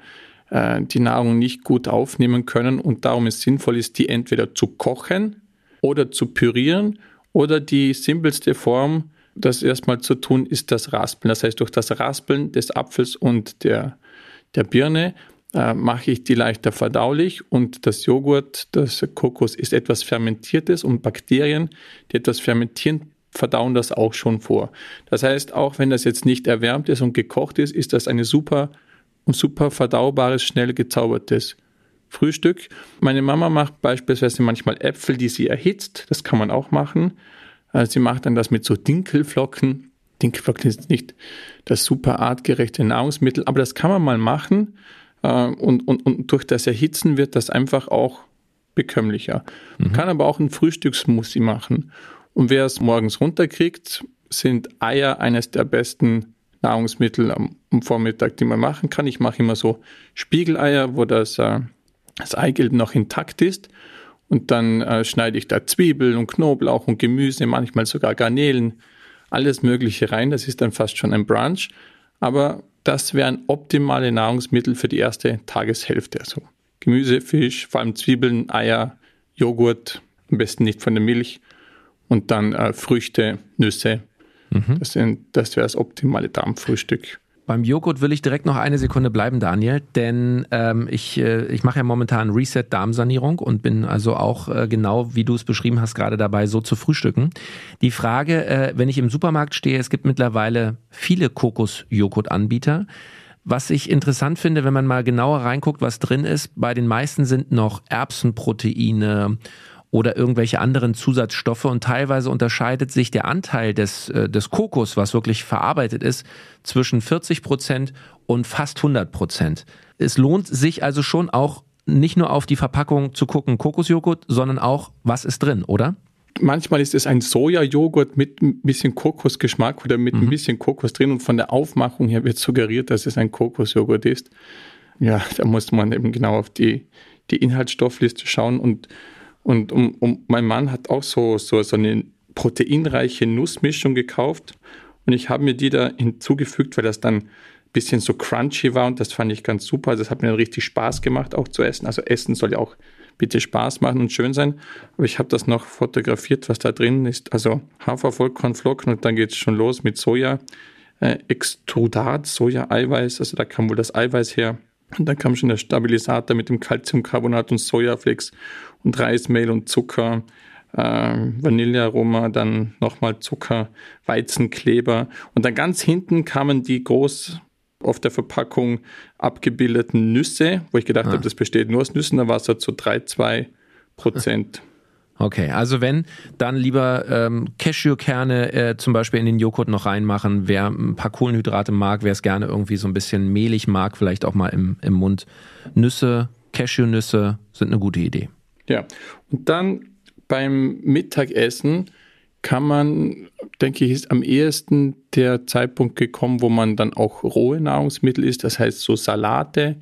äh, die Nahrung nicht gut aufnehmen können und darum es sinnvoll ist, die entweder zu kochen oder zu pürieren oder die simpelste Form, das erstmal zu tun, ist das Raspeln. Das heißt, durch das Raspeln des Apfels und der, der Birne äh, mache ich die leichter verdaulich und das Joghurt, das Kokos ist etwas Fermentiertes und Bakterien, die etwas fermentieren, verdauen das auch schon vor. Das heißt, auch wenn das jetzt nicht erwärmt ist und gekocht ist, ist das eine super super verdaubares, schnell gezaubertes Frühstück. Meine Mama macht beispielsweise manchmal Äpfel, die sie erhitzt. Das kann man auch machen. Äh, sie macht dann das mit so Dinkelflocken. Dinkelflocken ist nicht das super artgerechte Nahrungsmittel, aber das kann man mal machen. Äh, und, und, und durch das Erhitzen wird das einfach auch bekömmlicher. Man mhm. kann aber auch ein Frühstücksmussi machen. Und wer es morgens runterkriegt, sind Eier eines der besten Nahrungsmittel am, am, Vormittag, die man machen kann. Ich mache immer so Spiegeleier, wo das, äh, das Eigelb noch intakt ist. Und dann äh, schneide ich da Zwiebeln und Knoblauch und Gemüse, manchmal sogar Garnelen, alles Mögliche rein. Das ist dann fast schon ein Brunch. Aber das wären optimale Nahrungsmittel für die erste Tageshälfte. Also Gemüse, Fisch, vor allem Zwiebeln, Eier, Joghurt, am besten nicht von der Milch und dann äh, Früchte, Nüsse, Mhm. Das, das wäre das optimale Darmfrühstück. Beim Joghurt will ich direkt noch eine Sekunde bleiben, Daniel, denn ähm, ich, äh, ich mache ja momentan Reset-Darmsanierung und bin also auch äh, genau, wie du es beschrieben hast, gerade dabei, so zu frühstücken. Die Frage, äh, wenn ich im Supermarkt stehe, es gibt mittlerweile viele Kokos-Joghurt-Anbieter. Was ich interessant finde, wenn man mal genauer reinguckt, was drin ist, bei den meisten sind noch Erbsenproteine oder irgendwelche anderen Zusatzstoffe und teilweise unterscheidet sich der Anteil des, äh, des Kokos, was wirklich verarbeitet ist, zwischen 40 Prozent und fast 100 Prozent. Es lohnt sich also schon auch nicht nur auf die Verpackung zu gucken, Kokosjoghurt, sondern auch, was ist drin, oder? Manchmal ist es ein Sojajoghurt mit ein bisschen Kokosgeschmack oder mit mhm. ein bisschen Kokos drin und von der Aufmachung her wird suggeriert, dass es ein Kokosjoghurt ist. Ja, da muss man eben genau auf die, die Inhaltsstoffliste schauen und und um, um, mein Mann hat auch so, so, so eine proteinreiche Nussmischung gekauft und ich habe mir die da hinzugefügt, weil das dann ein bisschen so crunchy war und das fand ich ganz super. Also das hat mir dann richtig Spaß gemacht, auch zu essen. Also Essen soll ja auch bitte Spaß machen und schön sein. Aber ich habe das noch fotografiert, was da drin ist. Also Hafervollkornflocken und dann geht es schon los mit Soja. Äh, Extrudat, Soja-Eiweiß, also da kam wohl das Eiweiß her. Und dann kam schon der Stabilisator mit dem Calciumcarbonat und Sojaflex und Reismehl und Zucker, äh, Vanillearoma, dann nochmal Zucker, Weizenkleber. Und dann ganz hinten kamen die groß auf der Verpackung abgebildeten Nüsse, wo ich gedacht ah. habe, das besteht nur aus Nüssen, da war es halt so 3, 2 Prozent. Okay, also wenn, dann lieber ähm, Cashewkerne äh, zum Beispiel in den Joghurt noch reinmachen. Wer ein paar Kohlenhydrate mag, wer es gerne irgendwie so ein bisschen mehlig mag, vielleicht auch mal im, im Mund. Nüsse, Cashewnüsse sind eine gute Idee. Ja, und dann beim Mittagessen kann man, denke ich, ist am ehesten der Zeitpunkt gekommen, wo man dann auch rohe Nahrungsmittel isst, das heißt so Salate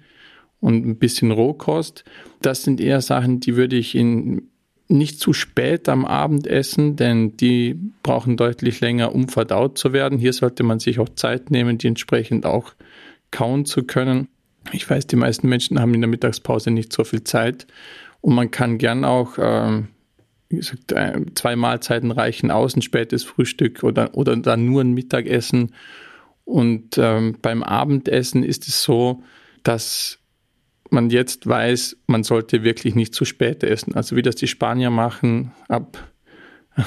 und ein bisschen Rohkost. Das sind eher Sachen, die würde ich in nicht zu spät am Abend essen, denn die brauchen deutlich länger, um verdaut zu werden. Hier sollte man sich auch Zeit nehmen, die entsprechend auch kauen zu können. Ich weiß, die meisten Menschen haben in der Mittagspause nicht so viel Zeit und man kann gern auch, ähm, wie gesagt, zwei Mahlzeiten reichen aus, ein spätes Frühstück oder, oder dann nur ein Mittagessen. Und ähm, beim Abendessen ist es so, dass man jetzt weiß, man sollte wirklich nicht zu spät essen. Also wie das die Spanier machen, ab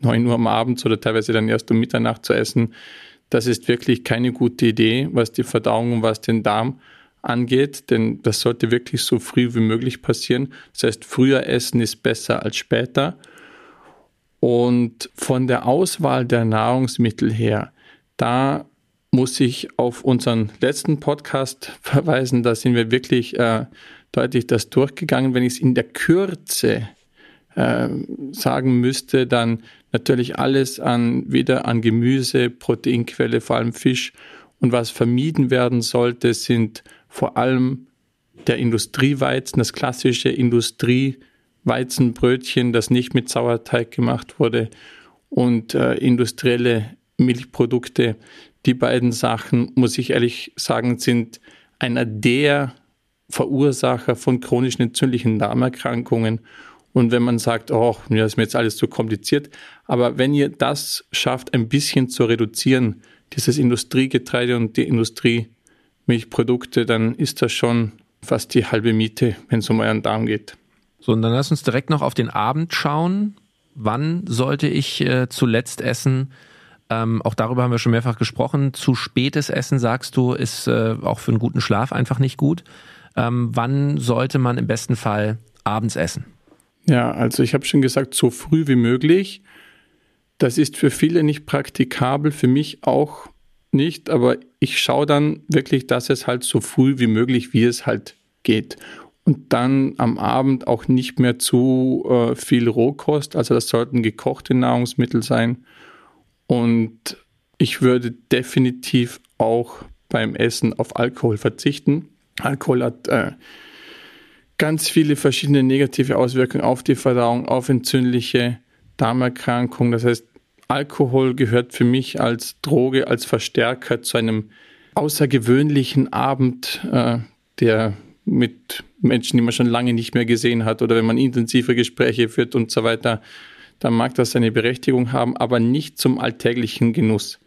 9 Uhr am Abend oder teilweise dann erst um Mitternacht zu essen, das ist wirklich keine gute Idee, was die Verdauung und was den Darm angeht, denn das sollte wirklich so früh wie möglich passieren. Das heißt, früher essen ist besser als später. Und von der Auswahl der Nahrungsmittel her, da muss ich auf unseren letzten Podcast verweisen. Da sind wir wirklich äh, deutlich das durchgegangen. Wenn ich es in der Kürze äh, sagen müsste, dann natürlich alles an wieder an Gemüse, Proteinquelle, vor allem Fisch. Und was vermieden werden sollte, sind vor allem der Industrieweizen, das klassische Industrieweizenbrötchen, das nicht mit Sauerteig gemacht wurde und äh, industrielle Milchprodukte, die beiden Sachen, muss ich ehrlich sagen, sind einer der Verursacher von chronischen entzündlichen Darmerkrankungen. Und wenn man sagt, oh, ja, ist mir jetzt alles zu kompliziert, aber wenn ihr das schafft, ein bisschen zu reduzieren, dieses Industriegetreide und die Industriemilchprodukte, dann ist das schon fast die halbe Miete, wenn es um euren Darm geht. So, und dann lass uns direkt noch auf den Abend schauen. Wann sollte ich äh, zuletzt essen? Ähm, auch darüber haben wir schon mehrfach gesprochen. Zu spätes Essen, sagst du, ist äh, auch für einen guten Schlaf einfach nicht gut. Ähm, wann sollte man im besten Fall abends essen? Ja, also ich habe schon gesagt, so früh wie möglich. Das ist für viele nicht praktikabel, für mich auch nicht, aber ich schaue dann wirklich, dass es halt so früh wie möglich, wie es halt geht. Und dann am Abend auch nicht mehr zu äh, viel Rohkost, also das sollten gekochte Nahrungsmittel sein. Und ich würde definitiv auch beim Essen auf Alkohol verzichten. Alkohol hat äh, ganz viele verschiedene negative Auswirkungen auf die Verdauung, auf entzündliche Darmerkrankungen. Das heißt, Alkohol gehört für mich als Droge, als Verstärker zu einem außergewöhnlichen Abend, äh, der mit Menschen, die man schon lange nicht mehr gesehen hat oder wenn man intensive Gespräche führt und so weiter, dann mag das seine Berechtigung haben, aber nicht zum alltäglichen Genuss.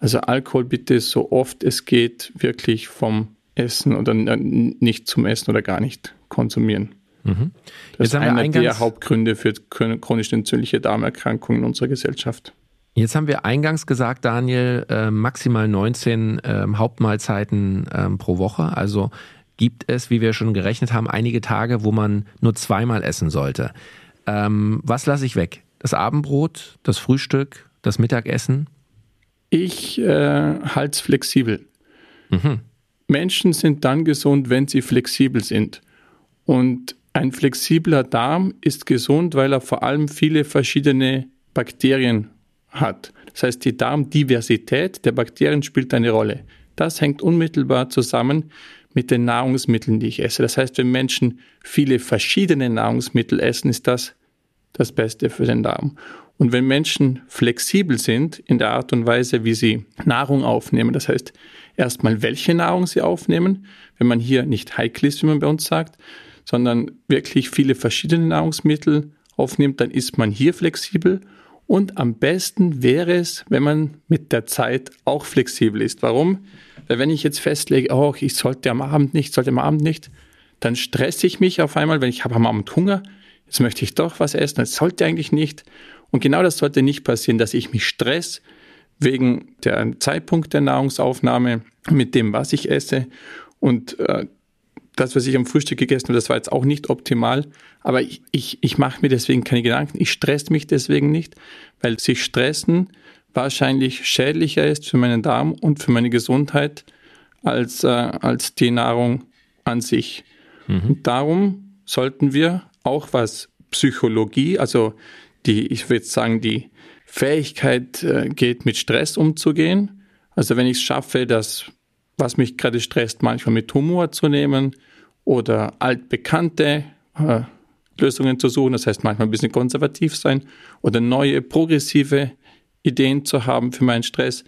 Also Alkohol bitte so oft es geht wirklich vom Essen oder nicht zum Essen oder gar nicht konsumieren. Mhm. Das ist einer der Hauptgründe für chronisch entzündliche Darmerkrankungen in unserer Gesellschaft. Jetzt haben wir eingangs gesagt, Daniel, äh, maximal 19 äh, Hauptmahlzeiten äh, pro Woche. Also gibt es, wie wir schon gerechnet haben, einige Tage, wo man nur zweimal essen sollte. Ähm, was lasse ich weg? Das Abendbrot, das Frühstück, das Mittagessen? Ich äh, halte es flexibel. Mhm. Menschen sind dann gesund, wenn sie flexibel sind. Und ein flexibler Darm ist gesund, weil er vor allem viele verschiedene Bakterien hat. Das heißt, die Darmdiversität der Bakterien spielt eine Rolle. Das hängt unmittelbar zusammen mit den Nahrungsmitteln, die ich esse. Das heißt, wenn Menschen viele verschiedene Nahrungsmittel essen, ist das das Beste für den Darm. Und wenn Menschen flexibel sind in der Art und Weise, wie sie Nahrung aufnehmen, das heißt erstmal, welche Nahrung sie aufnehmen, wenn man hier nicht heikel ist, wie man bei uns sagt, sondern wirklich viele verschiedene Nahrungsmittel aufnimmt, dann ist man hier flexibel. Und am besten wäre es, wenn man mit der Zeit auch flexibel ist. Warum? Weil wenn ich jetzt festlege, oh, ich sollte am Abend nicht, sollte am Abend nicht, dann stresse ich mich auf einmal, wenn ich habe am Abend Hunger, jetzt möchte ich doch was essen, das sollte eigentlich nicht. Und genau das sollte nicht passieren, dass ich mich stress wegen der Zeitpunkt der Nahrungsaufnahme mit dem, was ich esse. Und äh, das, was ich am Frühstück gegessen habe, das war jetzt auch nicht optimal. Aber ich, ich, ich mache mir deswegen keine Gedanken. Ich stress mich deswegen nicht, weil sich stressen wahrscheinlich schädlicher ist für meinen Darm und für meine Gesundheit als, äh, als die Nahrung an sich. Mhm. Und darum sollten wir auch was Psychologie, also die, ich würde sagen, die Fähigkeit äh, geht, mit Stress umzugehen. Also wenn ich es schaffe, dass was mich gerade stresst, manchmal mit Humor zu nehmen oder altbekannte äh, Lösungen zu suchen, das heißt manchmal ein bisschen konservativ sein oder neue progressive Ideen zu haben für meinen Stress,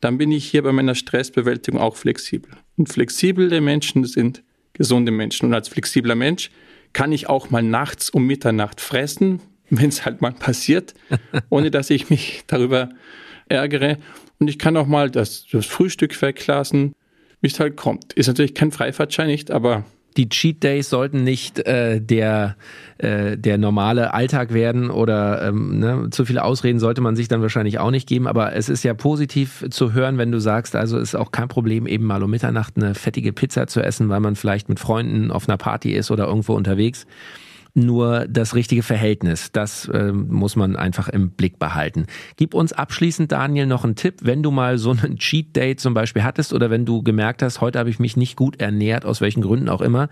dann bin ich hier bei meiner Stressbewältigung auch flexibel. Und flexible Menschen sind gesunde Menschen. Und als flexibler Mensch kann ich auch mal nachts um Mitternacht fressen, wenn es halt mal passiert, ohne dass ich mich darüber ärgere. Und ich kann auch mal das, das Frühstück weglassen, wie es halt kommt. Ist natürlich kein Freifahrtschein nicht, aber die Cheat Days sollten nicht äh, der, äh, der normale Alltag werden oder ähm, ne, zu viele Ausreden sollte man sich dann wahrscheinlich auch nicht geben. Aber es ist ja positiv zu hören, wenn du sagst, also ist auch kein Problem, eben mal um Mitternacht eine fettige Pizza zu essen, weil man vielleicht mit Freunden auf einer Party ist oder irgendwo unterwegs nur das richtige Verhältnis. Das äh, muss man einfach im Blick behalten. Gib uns abschließend, Daniel, noch einen Tipp, wenn du mal so einen Cheat Day zum Beispiel hattest oder wenn du gemerkt hast, heute habe ich mich nicht gut ernährt, aus welchen Gründen auch immer,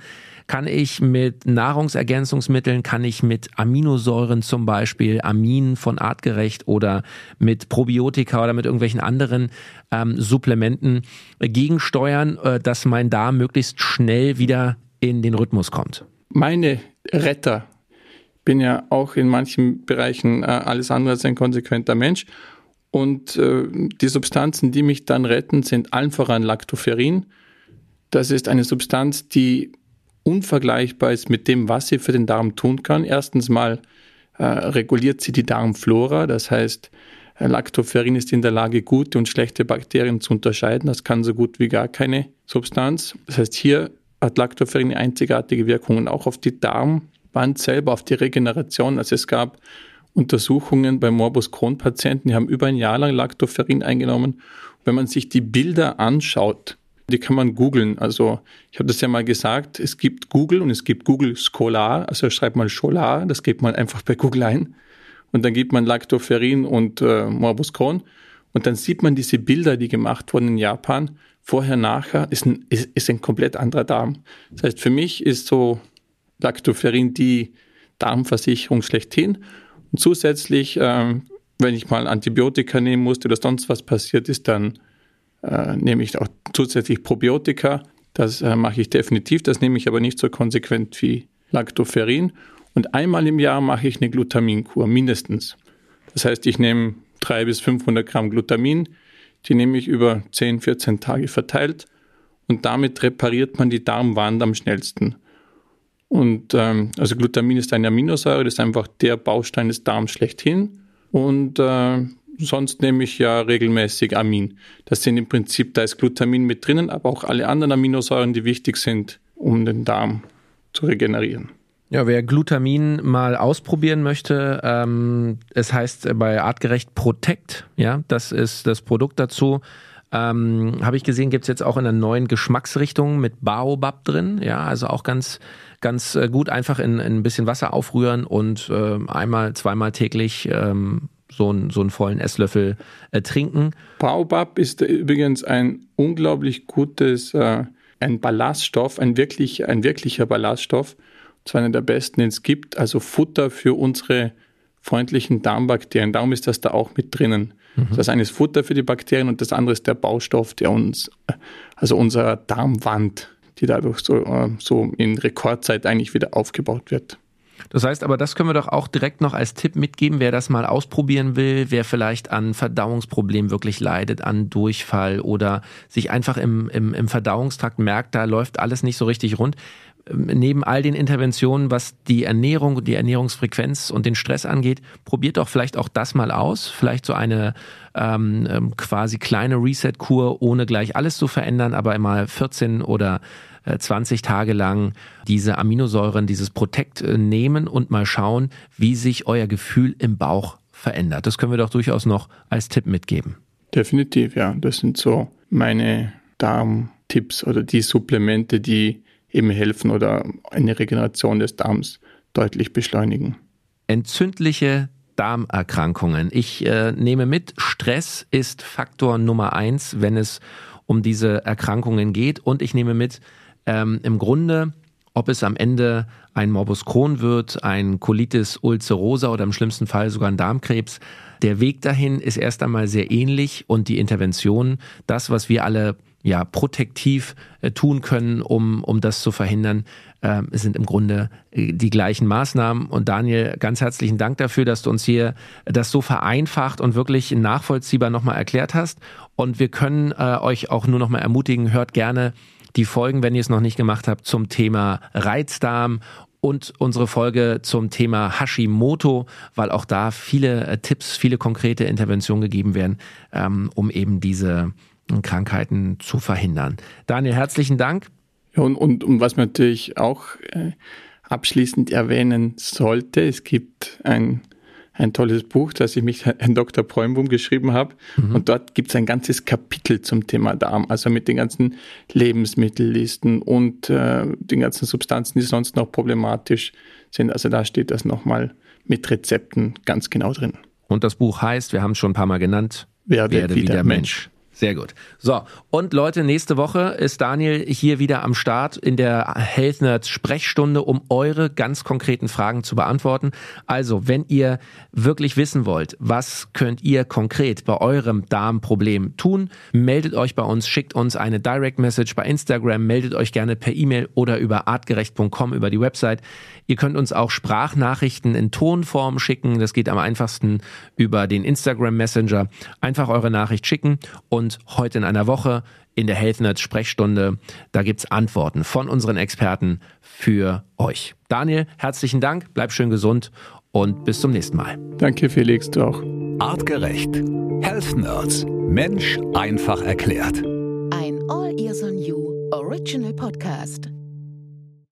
kann ich mit Nahrungsergänzungsmitteln, kann ich mit Aminosäuren zum Beispiel, Aminen von artgerecht oder mit Probiotika oder mit irgendwelchen anderen ähm, Supplementen gegensteuern, äh, dass mein Darm möglichst schnell wieder in den Rhythmus kommt meine Retter. Bin ja auch in manchen Bereichen äh, alles andere als ein konsequenter Mensch. Und äh, die Substanzen, die mich dann retten, sind allen voran Lactoferrin. Das ist eine Substanz, die unvergleichbar ist mit dem, was sie für den Darm tun kann. Erstens mal äh, reguliert sie die Darmflora, das heißt, äh, Lactoferrin ist in der Lage, gute und schlechte Bakterien zu unterscheiden. Das kann so gut wie gar keine Substanz. Das heißt, hier hat Lactoferrin einzigartige Wirkungen auch auf die Darmwand selber, auf die Regeneration. Also es gab Untersuchungen bei Morbus Crohn-Patienten, die haben über ein Jahr lang Lactoferrin eingenommen. Wenn man sich die Bilder anschaut, die kann man googeln. Also ich habe das ja mal gesagt, es gibt Google und es gibt Google Scholar. Also schreibt mal Scholar, das gibt man einfach bei Google ein. Und dann gibt man Lactoferrin und äh, Morbus Crohn. Und dann sieht man diese Bilder, die gemacht wurden in Japan. Vorher, nachher ist ein, ist, ist ein komplett anderer Darm. Das heißt, für mich ist so Lactoferrin die Darmversicherung schlechthin. Und zusätzlich, äh, wenn ich mal Antibiotika nehmen musste oder sonst was passiert ist, dann äh, nehme ich auch zusätzlich Probiotika. Das äh, mache ich definitiv. Das nehme ich aber nicht so konsequent wie Lactoferrin. Und einmal im Jahr mache ich eine Glutaminkur, mindestens. Das heißt, ich nehme 300 bis 500 Gramm Glutamin. Die nehme ich über 10, 14 Tage verteilt. Und damit repariert man die Darmwand am schnellsten. Und ähm, also Glutamin ist eine Aminosäure, das ist einfach der Baustein des Darms schlechthin. Und äh, sonst nehme ich ja regelmäßig Amin. Das sind im Prinzip, da ist Glutamin mit drinnen, aber auch alle anderen Aminosäuren, die wichtig sind, um den Darm zu regenerieren. Ja, wer Glutamin mal ausprobieren möchte, ähm, es heißt bei Artgerecht Protect, ja, das ist das Produkt dazu. Ähm, Habe ich gesehen, gibt's jetzt auch in einer neuen Geschmacksrichtung mit Baobab drin. Ja, also auch ganz, ganz äh, gut einfach in, in ein bisschen Wasser aufrühren und äh, einmal, zweimal täglich ähm, so, einen, so einen vollen Esslöffel äh, trinken. Baobab ist übrigens ein unglaublich gutes, äh, ein Ballaststoff, ein, wirklich, ein wirklicher Ballaststoff. Zwar einer der besten, den es gibt. Also Futter für unsere freundlichen Darmbakterien. Darum ist das da auch mit drinnen. Mhm. Das eine ist Futter für die Bakterien und das andere ist der Baustoff, der uns, also unserer Darmwand, die dadurch so, äh, so in Rekordzeit eigentlich wieder aufgebaut wird. Das heißt aber, das können wir doch auch direkt noch als Tipp mitgeben, wer das mal ausprobieren will, wer vielleicht an Verdauungsproblemen wirklich leidet, an Durchfall oder sich einfach im, im, im Verdauungstrakt merkt, da läuft alles nicht so richtig rund neben all den Interventionen, was die Ernährung, die Ernährungsfrequenz und den Stress angeht, probiert doch vielleicht auch das mal aus. Vielleicht so eine ähm, ähm quasi kleine Reset-Kur, ohne gleich alles zu verändern, aber mal 14 oder 20 äh, Tage lang diese Aminosäuren, dieses Protect äh, nehmen und mal schauen, wie sich euer Gefühl im Bauch verändert. Das können wir doch durchaus noch als Tipp mitgeben. Definitiv, ja. Das sind so meine Darmtipps oder die Supplemente, die eben helfen oder eine Regeneration des Darms deutlich beschleunigen. Entzündliche Darmerkrankungen. Ich äh, nehme mit, Stress ist Faktor Nummer eins, wenn es um diese Erkrankungen geht. Und ich nehme mit, ähm, im Grunde, ob es am Ende ein Morbus Crohn wird, ein Colitis ulcerosa oder im schlimmsten Fall sogar ein Darmkrebs, der Weg dahin ist erst einmal sehr ähnlich und die Intervention, das, was wir alle ja protektiv äh, tun können, um, um das zu verhindern, äh, sind im Grunde äh, die gleichen Maßnahmen. Und Daniel, ganz herzlichen Dank dafür, dass du uns hier das so vereinfacht und wirklich nachvollziehbar nochmal erklärt hast. Und wir können äh, euch auch nur nochmal ermutigen, hört gerne die Folgen, wenn ihr es noch nicht gemacht habt, zum Thema Reizdarm und unsere Folge zum Thema Hashimoto, weil auch da viele äh, Tipps, viele konkrete Interventionen gegeben werden, ähm, um eben diese Krankheiten zu verhindern. Daniel, herzlichen Dank. Und, und, und was man natürlich auch äh, abschließend erwähnen sollte, es gibt ein ein tolles Buch, das ich mit Herrn Dr. Preumboom geschrieben habe. Mhm. Und dort gibt es ein ganzes Kapitel zum Thema Darm, also mit den ganzen Lebensmittellisten und äh, den ganzen Substanzen, die sonst noch problematisch sind. Also da steht das nochmal mit Rezepten ganz genau drin. Und das Buch heißt, wir haben es schon ein paar Mal genannt, Werde, Werde wieder, wieder Mensch. Mensch. Sehr gut. So, und Leute, nächste Woche ist Daniel hier wieder am Start in der Health Nerds Sprechstunde, um eure ganz konkreten Fragen zu beantworten. Also, wenn ihr wirklich wissen wollt, was könnt ihr konkret bei eurem Darmproblem tun, meldet euch bei uns, schickt uns eine Direct Message bei Instagram, meldet euch gerne per E-Mail oder über artgerecht.com über die Website. Ihr könnt uns auch Sprachnachrichten in Tonform schicken. Das geht am einfachsten über den Instagram Messenger. Einfach eure Nachricht schicken und heute in einer Woche in der Health Nerds Sprechstunde. Da gibt's Antworten von unseren Experten für euch. Daniel, herzlichen Dank, bleib schön gesund und bis zum nächsten Mal. Danke, Felix, du auch. Artgerecht. Health Nerds. Mensch einfach erklärt. Ein All Ears on You Original Podcast.